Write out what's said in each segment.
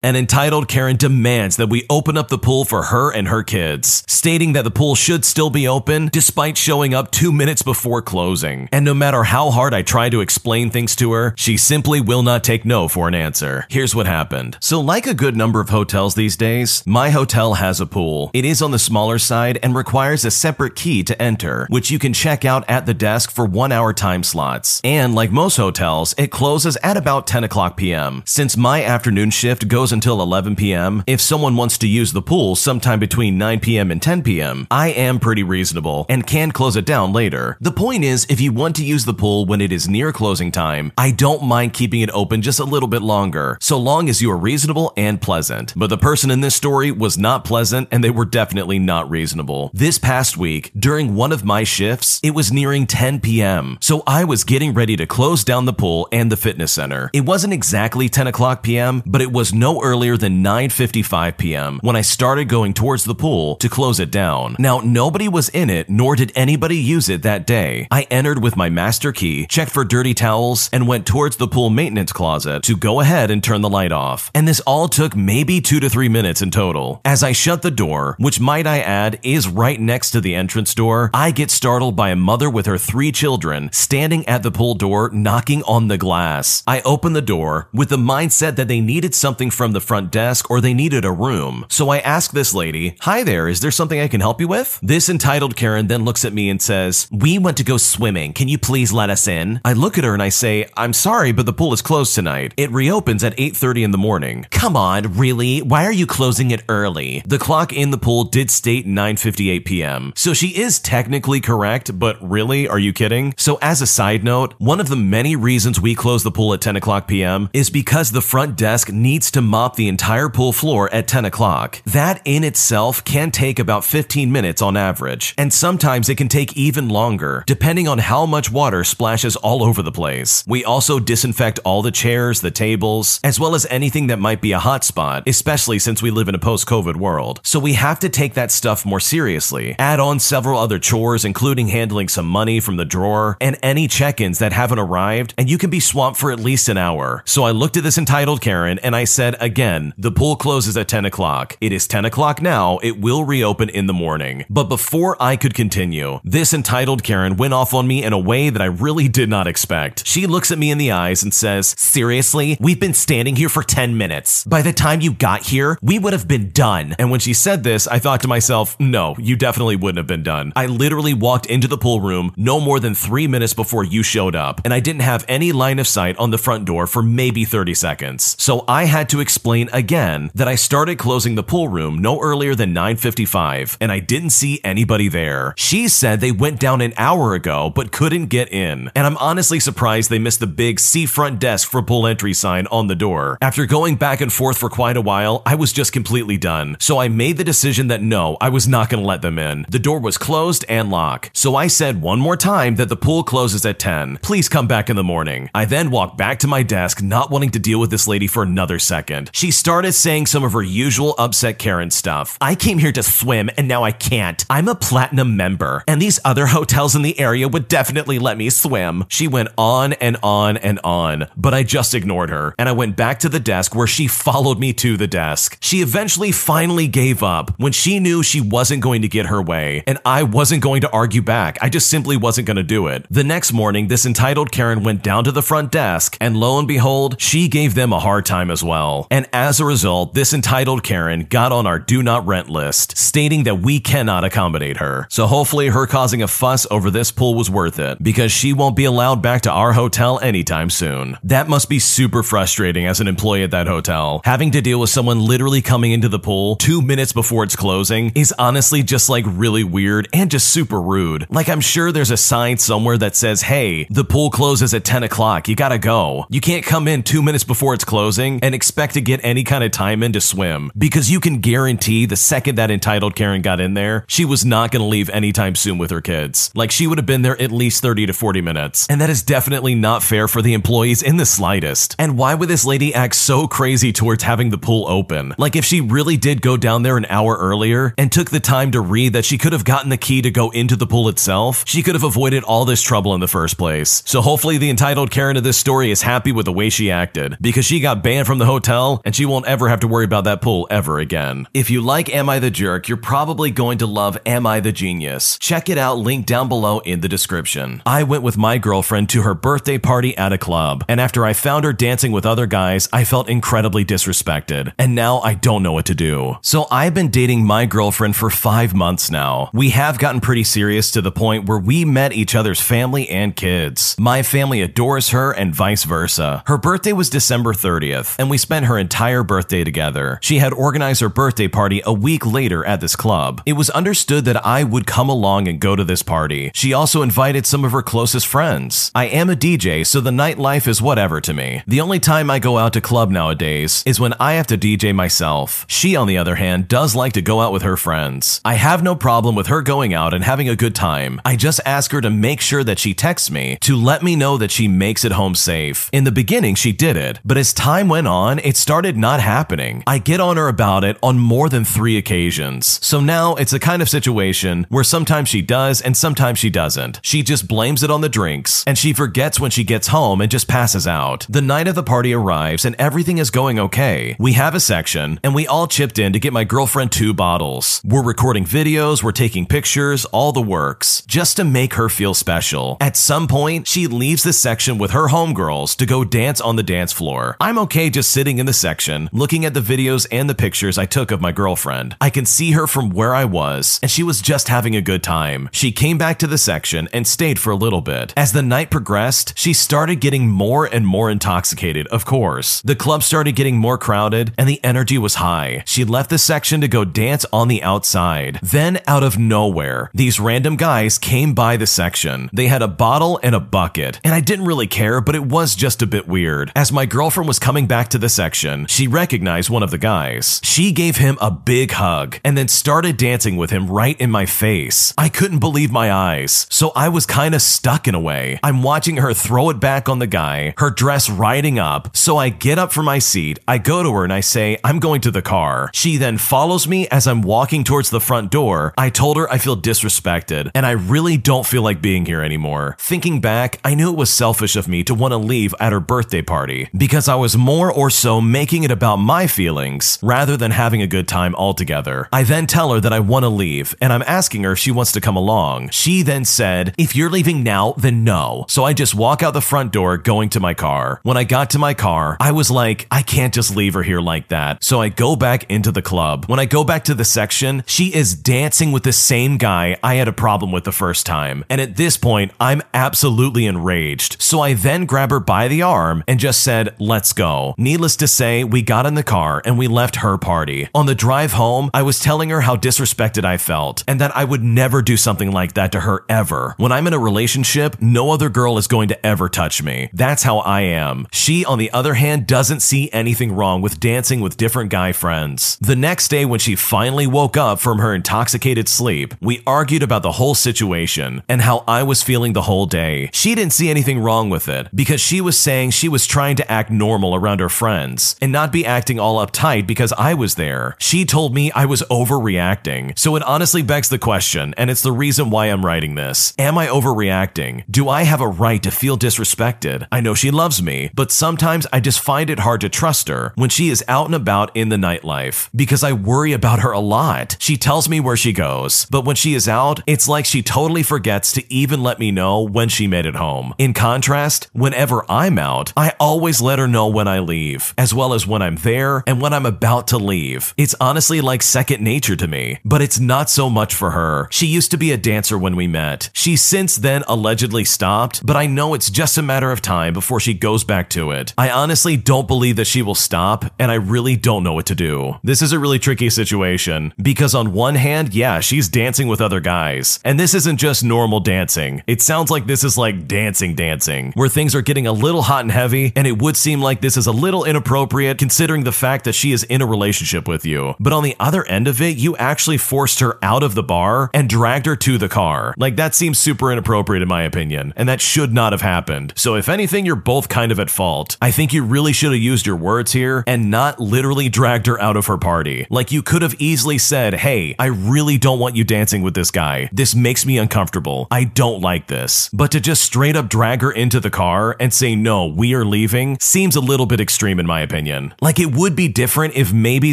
An entitled Karen demands that we open up the pool for her and her kids, stating that the pool should still be open despite showing up two minutes before closing. And no matter how hard I try to explain things to her, she simply will not take no for an answer. Here's what happened. So, like a good number of hotels these days, my hotel has a pool. It is on the smaller side and requires a separate key to enter, which you can check out at the desk for one hour time slots. And like most hotels, it closes at about 10 o'clock p.m. Since my afternoon shift goes until 11 p.m., if someone wants to use the pool sometime between 9 p.m. and 10 p.m., I am pretty reasonable and can close it down later. The point is, if you want to use the pool when it is near closing time, I don't mind keeping it open just a little bit longer, so long as you are reasonable and pleasant. But the person in this story was not pleasant and they were definitely not reasonable. This past week, during one of my shifts, it was nearing 10 p.m., so I was getting ready to close down the pool and the fitness center. It wasn't exactly 10 o'clock p.m., but it was no earlier than 9:55 p.m. when I started going towards the pool to close it down. Now, nobody was in it, nor did anybody use it that day. I entered with my master key, checked for dirty towels, and went towards the pool maintenance closet to go ahead and turn the light off. And this all took maybe 2 to 3 minutes in total. As I shut the door, which might I add is right next to the entrance door, I get startled by a mother with her 3 children standing at the pool door knocking on the glass. I open the door with the mindset that they needed something from the front desk or they needed a room. So I ask this lady, Hi there, is there something I can help you with? This entitled Karen then looks at me and says, We went to go swimming. Can you please let us in? I look at her and I say, I'm sorry, but the pool is closed tonight. It reopens at 8:30 in the morning. Come on, really? Why are you closing it early? The clock in the pool did state 9:58 p.m. So she is technically correct, but really, are you kidding? So as a side note, one of the many reasons we close the pool at 10 o'clock p.m. is because the front desk needs to mop the entire pool floor at 10 o'clock. That in itself can take about 15 minutes on average, and sometimes it can take even longer, depending on how much water splashes all over the place. We also disinfect all the chairs, the tables, as well as anything that might be a hot spot, especially since we live in a post COVID world. So we have to take that stuff more seriously. Add on several other chores, including handling some money from the drawer and any check ins that haven't arrived, and you can be swamped for at least an hour. So I looked at this entitled Karen and I said, again, the pool closes at 10 o'clock. It is 10 o'clock now. It will reopen in the morning. But before I could continue, this entitled Karen went off on me in a way that I really did not expect. She looks at me in the eyes and says, Seriously? We've been standing here for 10 minutes. By the time you got here, we would have been done. And when she said this, I thought to myself, no, you definitely wouldn't have been done. I literally walked into the pool room no more than three minutes before you showed up, and I didn't have any line of sight on the front door for maybe 30 seconds. So I had to explain again that I started closing the pool room no earlier than 9:55 and I didn't see anybody there. She said they went down an hour ago but couldn't get in. And I'm honestly surprised they missed the big seafront desk for pool entry sign on the door. After going back and forth for quite a while, I was just completely done. So I made the decision that no, I was not going to let them in. The door was closed and locked. So I said one more time that the pool closes at 10. Please come back in the morning. I then walked back to my desk, not wanting to deal with this lady for another second. She started saying some of her usual upset Karen stuff. I came here to swim and now I can't. I'm a platinum member, and these other hotels in the area would definitely let me swim. She went on and on and on, but I just ignored her and I went back to the desk where she followed me to the desk. She eventually finally gave up when she knew she wasn't going to get her way, and I wasn't going to argue back. I just simply wasn't going to do it. The next morning, this entitled Karen went down to the front desk, and lo and behold, she gave them a hard time as well. And as a result, this entitled Karen got on our do not rent list, stating that we cannot accommodate her. So hopefully, her causing a fuss over this pool was worth it, because she won't be allowed back to our hotel anytime soon. That must be super frustrating as an employee at that hotel. Having to deal with someone literally coming into the pool two minutes before it's closing is honestly just like really weird and just super rude. Like, I'm sure there's a sign somewhere that says, hey, the pool closes at 10 o'clock, you gotta go. You can't come in two minutes before it's closing and expect to get any kind of time in to swim because you can guarantee the second that entitled Karen got in there, she was not gonna leave anytime soon with her kids. Like, she would have been there at least 30 to 40 minutes. And that is definitely not fair for the employees in the slightest. And why would this lady act so crazy towards having the pool open? Like, if she really did go down there an hour earlier and took the time to read that she could have gotten the key to go into the pool itself, she could have avoided all this trouble in the first place. So hopefully the entitled Karen of this story is happy with the way she acted because she got banned from the hotel well, and she won't ever have to worry about that pool ever again. If you like Am I the Jerk, you're probably going to love Am I the Genius. Check it out, link down below in the description. I went with my girlfriend to her birthday party at a club, and after I found her dancing with other guys, I felt incredibly disrespected, and now I don't know what to do. So I've been dating my girlfriend for five months now. We have gotten pretty serious to the point where we met each other's family and kids. My family adores her and vice versa. Her birthday was December 30th, and we spent her entire birthday together. She had organized her birthday party a week later at this club. It was understood that I would come along and go to this party. She also invited some of her closest friends. I am a DJ, so the nightlife is whatever to me. The only time I go out to club nowadays is when I have to DJ myself. She, on the other hand, does like to go out with her friends. I have no problem with her going out and having a good time. I just ask her to make sure that she texts me to let me know that she makes it home safe. In the beginning, she did it, but as time went on, it started not happening. I get on her about it on more than three occasions. So now it's a kind of situation where sometimes she does and sometimes she doesn't. She just blames it on the drinks and she forgets when she gets home and just passes out. The night of the party arrives and everything is going okay. We have a section and we all chipped in to get my girlfriend two bottles. We're recording videos, we're taking pictures, all the works, just to make her feel special. At some point, she leaves the section with her homegirls to go dance on the dance floor. I'm okay just sitting in the section, looking at the videos and the pictures I took of my girlfriend. I can see her from where I was, and she was just having a good time. She came back to the section and stayed for a little bit. As the night progressed, she started getting more and more intoxicated, of course. The club started getting more crowded, and the energy was high. She left the section to go dance on the outside. Then, out of nowhere, these random guys came by the section. They had a bottle and a bucket, and I didn't really care, but it was just a bit weird. As my girlfriend was coming back to the section, she recognized one of the guys. She gave him a big hug and then started dancing with him right in my face. I couldn't believe my eyes, so I was kind of stuck in a way. I'm watching her throw it back on the guy, her dress riding up, so I get up from my seat, I go to her and I say, I'm going to the car. She then follows me as I'm walking towards the front door. I told her I feel disrespected and I really don't feel like being here anymore. Thinking back, I knew it was selfish of me to want to leave at her birthday party because I was more or so making it about my feelings rather than having a good time altogether. I then tell her that I want to leave and I'm asking her if she wants to come along. She then said, If you're leaving now, then no. So I just walk out the front door going to my car. When I got to my car, I was like, I can't just leave her here like that. So I go back into the club. When I go back to the section, she is dancing with the same guy I had a problem with the first time. And at this point, I'm absolutely enraged. So I then grab her by the arm and just said, Let's go. Needless to say, we got in the car and we left her party. On the drive home, I was telling her how disrespected I felt and that I would never do something like that to her ever. When I'm in a relationship, no other girl is going to ever touch me. That's how I am. She, on the other hand, doesn't see anything wrong with dancing with different guy friends. The next day, when she finally woke up from her intoxicated sleep, we argued about the whole situation and how I was feeling the whole day. She didn't see anything wrong with it because she was saying she was trying to act normal around her friends and not be acting all uptight because I was there. She told me I was overreacting. So it honestly begs the question, and it's the reason why I'm writing this. Am I overreacting? Do I have a right to feel disrespected? I know she loves me, but sometimes I just find it hard to trust her when she is out and about in the nightlife because I worry about her a lot. She tells me where she goes, but when she is out, it's like she totally forgets to even let me know when she made it home. In contrast, whenever I'm out, I always let her know when I leave, as as when I'm there and when I'm about to leave. It's honestly like second nature to me, but it's not so much for her. She used to be a dancer when we met. She since then allegedly stopped, but I know it's just a matter of time before she goes back to it. I honestly don't believe that she will stop, and I really don't know what to do. This is a really tricky situation because, on one hand, yeah, she's dancing with other guys, and this isn't just normal dancing. It sounds like this is like dancing, dancing, where things are getting a little hot and heavy, and it would seem like this is a little inappropriate considering the fact that she is in a relationship with you. But on the other end of it, you actually forced her out of the bar and dragged her to the car. Like, that seems super inappropriate in my opinion, and that should not have happened. So, if anything, you're both kind of at fault. I think you really should have used your words here and not literally dragged her out of her party. Like, you could have easily said, Hey, I really don't want you dancing with this guy. This makes me uncomfortable. I don't like this. But to just straight up drag her into the car and say, No, we are leaving seems a little bit extreme in my opinion opinion. Like it would be different if maybe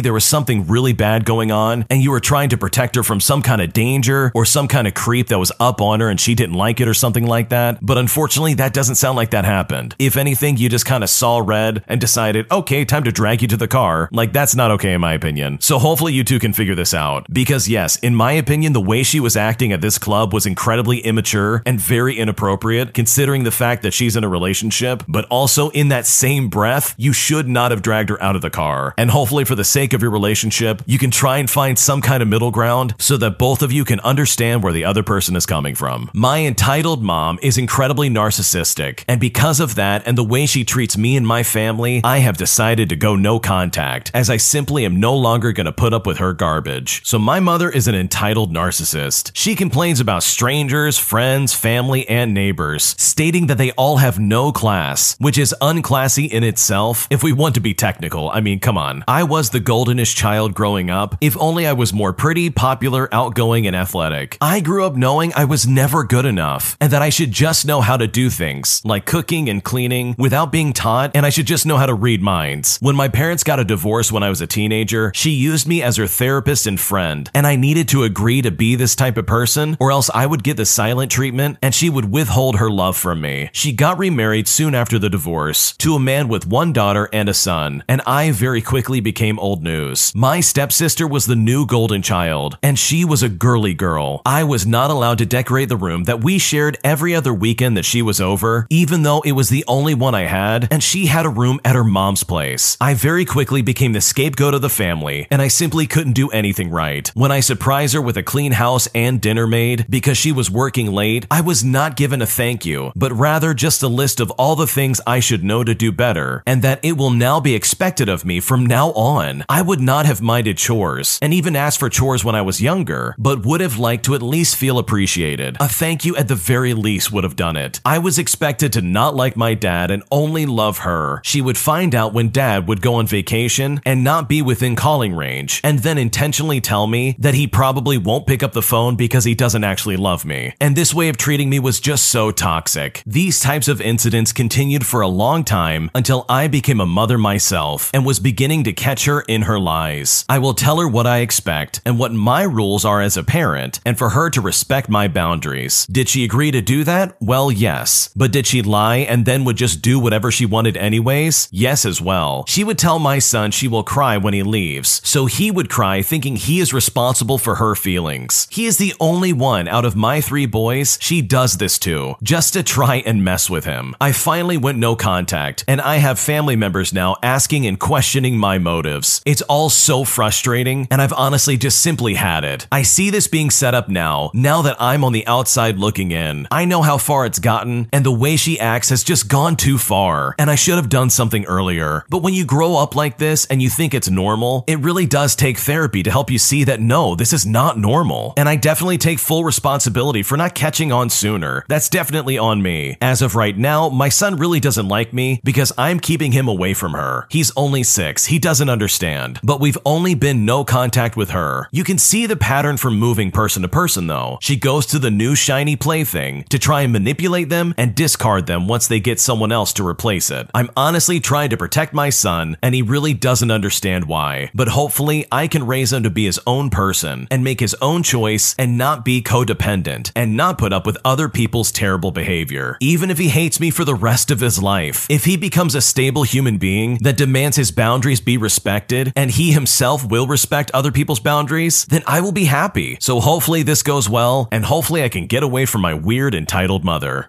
there was something really bad going on and you were trying to protect her from some kind of danger or some kind of creep that was up on her and she didn't like it or something like that. But unfortunately, that doesn't sound like that happened. If anything, you just kind of saw red and decided, okay, time to drag you to the car. Like that's not okay in my opinion. So hopefully you two can figure this out. Because yes, in my opinion, the way she was acting at this club was incredibly immature and very inappropriate considering the fact that she's in a relationship, but also in that same breath, you should not have dragged her out of the car. And hopefully for the sake of your relationship, you can try and find some kind of middle ground so that both of you can understand where the other person is coming from. My entitled mom is incredibly narcissistic, and because of that and the way she treats me and my family, I have decided to go no contact, as I simply am no longer going to put up with her garbage. So my mother is an entitled narcissist. She complains about strangers, friends, family, and neighbors, stating that they all have no class, which is unclassy in itself. If we want to be technical, I mean, come on. I was the goldenest child growing up, if only I was more pretty, popular, outgoing, and athletic. I grew up knowing I was never good enough, and that I should just know how to do things, like cooking and cleaning, without being taught, and I should just know how to read minds. When my parents got a divorce when I was a teenager, she used me as her therapist and friend, and I needed to agree to be this type of person, or else I would get the silent treatment and she would withhold her love from me. She got remarried soon after the divorce to a man with one daughter and a son, and I very quickly became old news. My stepsister was the new golden child, and she was a girly girl. I was not allowed to decorate the room that we shared every other weekend that she was over, even though it was the only one I had, and she had a room at her mom's place. I very quickly became the scapegoat of the family, and I simply couldn't do anything right. When I surprised her with a clean house and dinner made because she was working late, I was not given a thank you, but rather just a list of all the things I should know to do better, and that it will now be expected of me from now on. I would not have minded chores, and even asked for chores when I was younger, but would have liked to at least feel appreciated. A thank you at the very least would have done it. I was expected to not like my dad and only love her. She would find out when dad would go on vacation and not be within calling range, and then intentionally tell me that he probably won't pick up the phone because he doesn't actually love me. And this way of treating me was just so toxic. These types of incidents continued for a long time until I became a mother myself and was beginning to catch her in her lies. I will tell her what I expect and what my rules are as a parent, and for her to respect my boundaries. Did she agree to do that? Well, yes. But did she lie and then would just do whatever she wanted anyways? Yes, as well. She would tell my son she will cry when he leaves, so he would cry thinking he is responsible for her feelings. He is the only one out of my three boys she does this to, just to try and mess with him. I finally went no contact, and I have family members now asking and questioning my motives. It's all so frustrating, and I've honestly just simply had it. I see this being set up now, now that I'm on the outside looking in. I know how far it's gotten, and the way she acts has just gone too far, and I should have done something earlier. But when you grow up like this and you think it's normal, it really does take therapy to help you see that no, this is not normal. And I definitely take full responsibility for not catching on sooner. That's definitely on me. As of right now, my son really doesn't like me because I'm keeping him away from her. He's only six, he doesn't understand. But we've only been no contact with her. You can see the pattern from moving person to person though. She goes to the new shiny plaything to try and manipulate them and discard them once they get someone else to replace it. I'm honestly trying to protect my son, and he really doesn't understand why. But hopefully, I can raise him to be his own person and make his own choice and not be codependent and not put up with other people's terrible behavior. Even if he hates me for the rest of his life, if he becomes a stable human being Mm-hmm. that demands his boundaries be respected and he himself will respect other people's boundaries, then I will be happy. So hopefully this goes well, and hopefully I can get away from my weird entitled mother.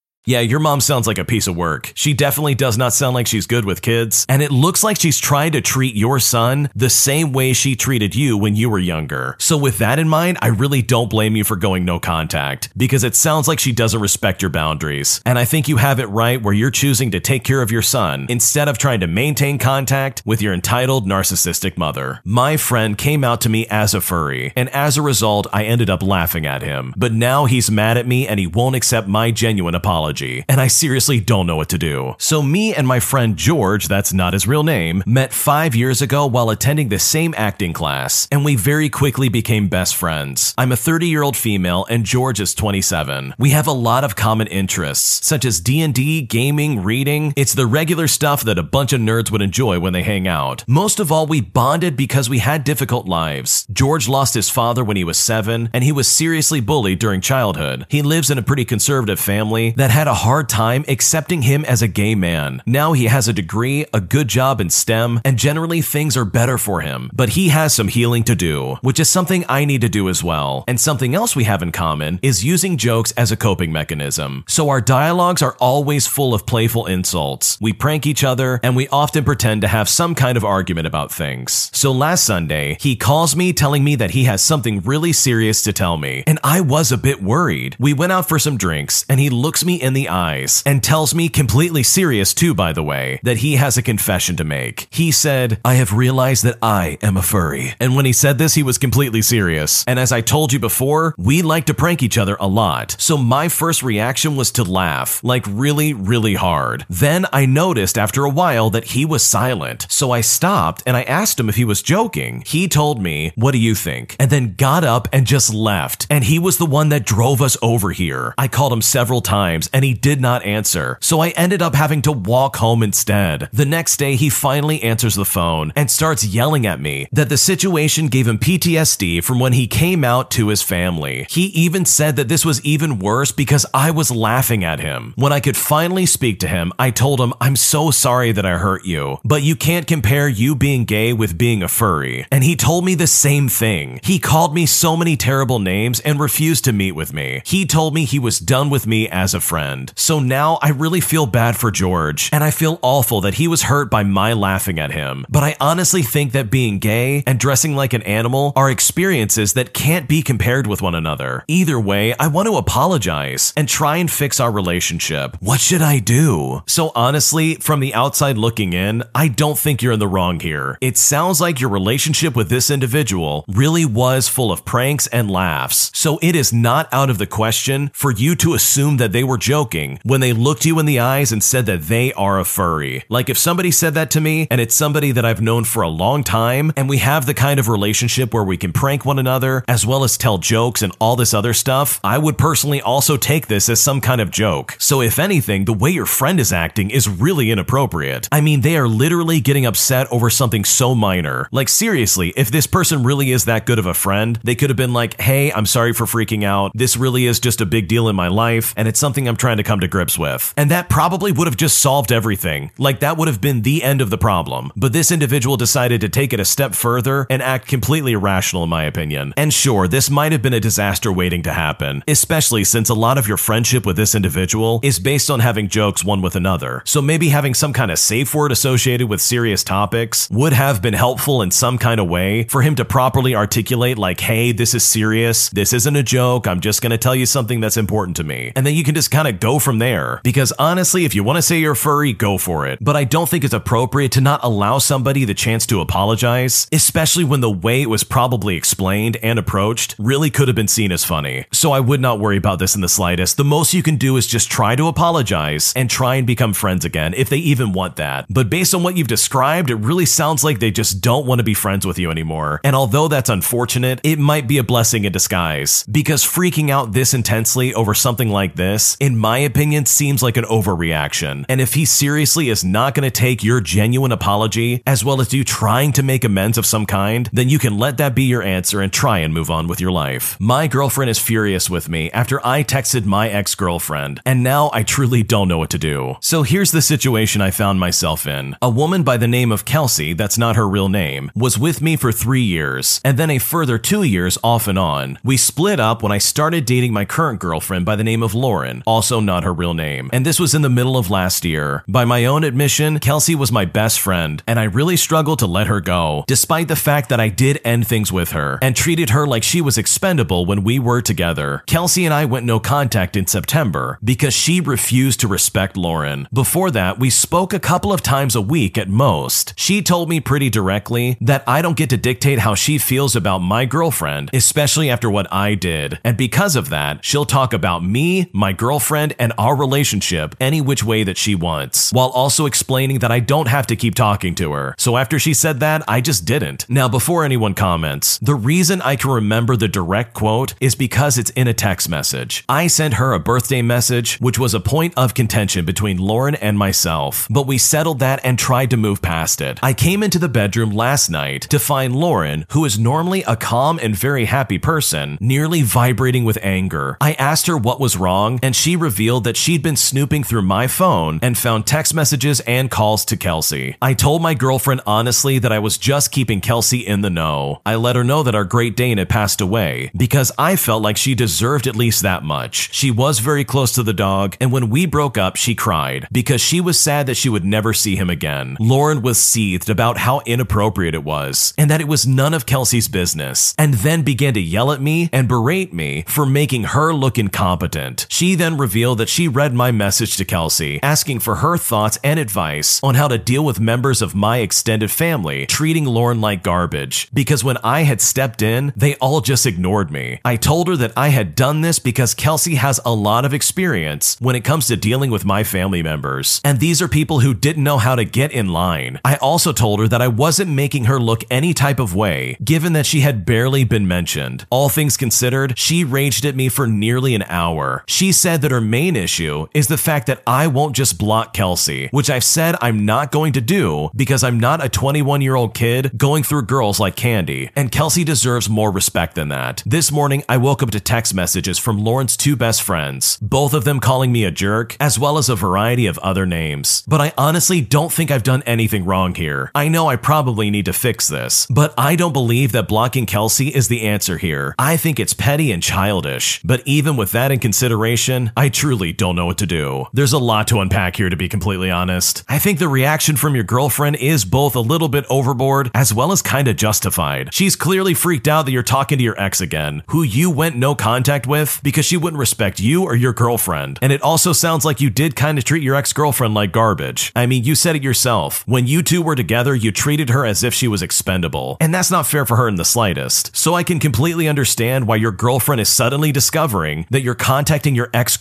Yeah, your mom sounds like a piece of work. She definitely does not sound like she's good with kids, and it looks like she's trying to treat your son the same way she treated you when you were younger. So, with that in mind, I really don't blame you for going no contact, because it sounds like she doesn't respect your boundaries. And I think you have it right where you're choosing to take care of your son instead of trying to maintain contact with your entitled narcissistic mother. My friend came out to me as a furry, and as a result, I ended up laughing at him. But now he's mad at me and he won't accept my genuine apology and I seriously don't know what to do. So, me and my friend George, that's not his real name, met five years ago while attending the same acting class, and we very quickly became best friends. I'm a 30 year old female, and George is 27. We have a lot of common interests, such as D&D, gaming, reading. It's the regular stuff that a bunch of nerds would enjoy when they hang out. Most of all, we bonded because we had difficult lives. George lost his father when he was seven, and he was seriously bullied during childhood. He lives in a pretty conservative family that had a hard time accepting him as a gay man. Now he has a degree, a good job in STEM, and generally things are better for him. But he has some healing to do, which is something I need to do as well. And something else we have in common is using jokes as a coping mechanism. So our dialogues are always full of playful insults. We prank each other, and we often pretend to have some kind of argument about things. So last Sunday, he calls me telling me that he has something really serious to tell me, and I was a bit worried. We went out for some drinks, and he looks me in in the eyes and tells me, completely serious too, by the way, that he has a confession to make. He said, I have realized that I am a furry. And when he said this, he was completely serious. And as I told you before, we like to prank each other a lot. So my first reaction was to laugh, like really, really hard. Then I noticed after a while that he was silent. So I stopped and I asked him if he was joking. He told me, What do you think? And then got up and just left. And he was the one that drove us over here. I called him several times and and he did not answer. So I ended up having to walk home instead. The next day, he finally answers the phone and starts yelling at me that the situation gave him PTSD from when he came out to his family. He even said that this was even worse because I was laughing at him. When I could finally speak to him, I told him, I'm so sorry that I hurt you, but you can't compare you being gay with being a furry. And he told me the same thing. He called me so many terrible names and refused to meet with me. He told me he was done with me as a friend friend. So now I really feel bad for George, and I feel awful that he was hurt by my laughing at him. But I honestly think that being gay and dressing like an animal are experiences that can't be compared with one another. Either way, I want to apologize and try and fix our relationship. What should I do? So honestly, from the outside looking in, I don't think you're in the wrong here. It sounds like your relationship with this individual really was full of pranks and laughs. So it is not out of the question for you to assume that they were joking joking when they looked you in the eyes and said that they are a furry. Like if somebody said that to me and it's somebody that I've known for a long time and we have the kind of relationship where we can prank one another as well as tell jokes and all this other stuff, I would personally also take this as some kind of joke. So if anything, the way your friend is acting is really inappropriate. I mean, they are literally getting upset over something so minor. Like seriously, if this person really is that good of a friend, they could have been like, "Hey, I'm sorry for freaking out. This really is just a big deal in my life and it's something I'm trying trying to come to grips with. And that probably would have just solved everything. Like that would have been the end of the problem. But this individual decided to take it a step further and act completely irrational, in my opinion. And sure, this might have been a disaster waiting to happen, especially since a lot of your friendship with this individual is based on having jokes one with another. So maybe having some kind of safe word associated with serious topics would have been helpful in some kind of way for him to properly articulate, like, hey, this is serious. This isn't a joke. I'm just to tell you something that's important to me. And then you can just kind of go from there. Because honestly, if you want to say you're furry, go for it. But I don't think it's appropriate to not allow somebody the chance to apologize, especially when the way it was probably explained and approached really could have been seen as funny. So I would not worry about this in the slightest. The most you can do is just try to apologize and try and become friends again if they even want that. But based on what you've described, it really sounds like they just don't want to be friends with you anymore. And although that's unfortunate, it might be a blessing in disguise because freaking out this intensely over something like this, in my opinion, seems like an overreaction. And if he seriously is not going to take your genuine apology, as well as you trying to make amends of some kind, then you can let that be your answer and try and move on with your life. My girlfriend is furious with me after I texted my ex girlfriend, and now I truly don't know what to do. So here's the situation I found myself in. A woman by the name of Kelsey, that's not her real name, was with me for three years, and then a further two years off and on. We split up when I started dating my current girlfriend by the name of Lauren, also also not her real name, and this was in the middle of last year. By my own admission, Kelsey was my best friend, and I really struggled to let her go, despite the fact that I did end things with her and treated her like she was expendable when we were together. Kelsey and I went no contact in September because she refused to respect Lauren. Before that, we spoke a couple of times a week at most. She told me pretty directly that I don't get to dictate how she feels about my girlfriend, especially after what I did. And because of that, she'll talk about me, my girlfriend, and our relationship any which way that she wants, while also explaining that I don't have to keep talking to her. So after she said that, I just didn't. Now, before anyone comments, the reason I can remember the direct quote is because it's in a text message. I sent her a birthday message, which was a point of contention between Lauren and myself, but we settled that and tried to move past it. I came into the bedroom last night to find Lauren, who is normally a calm and very happy person, nearly vibrating with anger. I asked her what was wrong, and she revealed that she'd been snooping through my phone and found text messages and calls to Kelsey. I told my girlfriend honestly that I was just keeping Kelsey in the know. I let her know that our Great Dane had passed away because I felt like she deserved at least that much. She was very close to the dog, and when we broke up, she cried because she was sad that she would never see him again. Lauren was seethed about how inappropriate it was and that it was none of Kelsey's business, and then began to yell at me and berate me for making her look incompetent. She then revealed that she read my message to Kelsey, asking for her thoughts and advice on how to deal with members of my extended family treating Lauren like garbage, because when I had stepped in, they all just ignored me. I told her that I had done this because Kelsey has a lot of experience when it comes to dealing with my family members, and these are people who didn't know how to get in line. I also told her that I wasn't making her look any type of way, given that she had barely been mentioned. All things considered, she raged at me for nearly an hour. She said that her main issue is the fact that I won't just block Kelsey, which I've said I'm not going to do because I'm not a 21 year old kid going through girls like Candy, and Kelsey deserves more respect than that. This morning, I woke up to text messages from Lauren's two best friends, both of them calling me a jerk, as well as a variety of other names. But I honestly don't think I've done anything wrong here. I know I probably need to fix this, but I don't believe that blocking Kelsey is the answer here. I think it's petty and childish, but even with that in consideration, I truly don't know what to do. There's a lot to unpack here, to be completely honest. I think the reaction from your girlfriend is both a little bit overboard as well as kinda justified. She's clearly freaked out that you're talking to your ex again, who you went no contact with because she wouldn't respect you or your girlfriend. And it also sounds like you did kind of treat your ex girlfriend like garbage. I mean, you said it yourself. When you two were together, you treated her as if she was expendable. And that's not fair for her in the slightest. So I can completely understand why your girlfriend is suddenly discovering that you're contacting your ex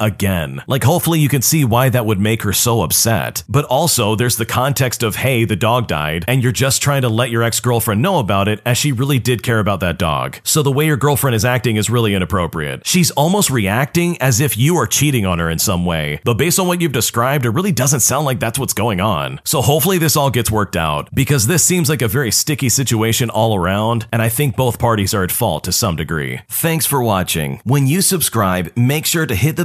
again. Like, hopefully, you can see why that would make her so upset. But also, there's the context of, hey, the dog died, and you're just trying to let your ex girlfriend know about it as she really did care about that dog. So the way your girlfriend is acting is really inappropriate. She's almost reacting as if you are cheating on her in some way. But based on what you've described, it really doesn't sound like that's what's going on. So hopefully, this all gets worked out because this seems like a very sticky situation all around, and I think both parties are at fault to some degree. Thanks for watching. When you subscribe, make sure to hit the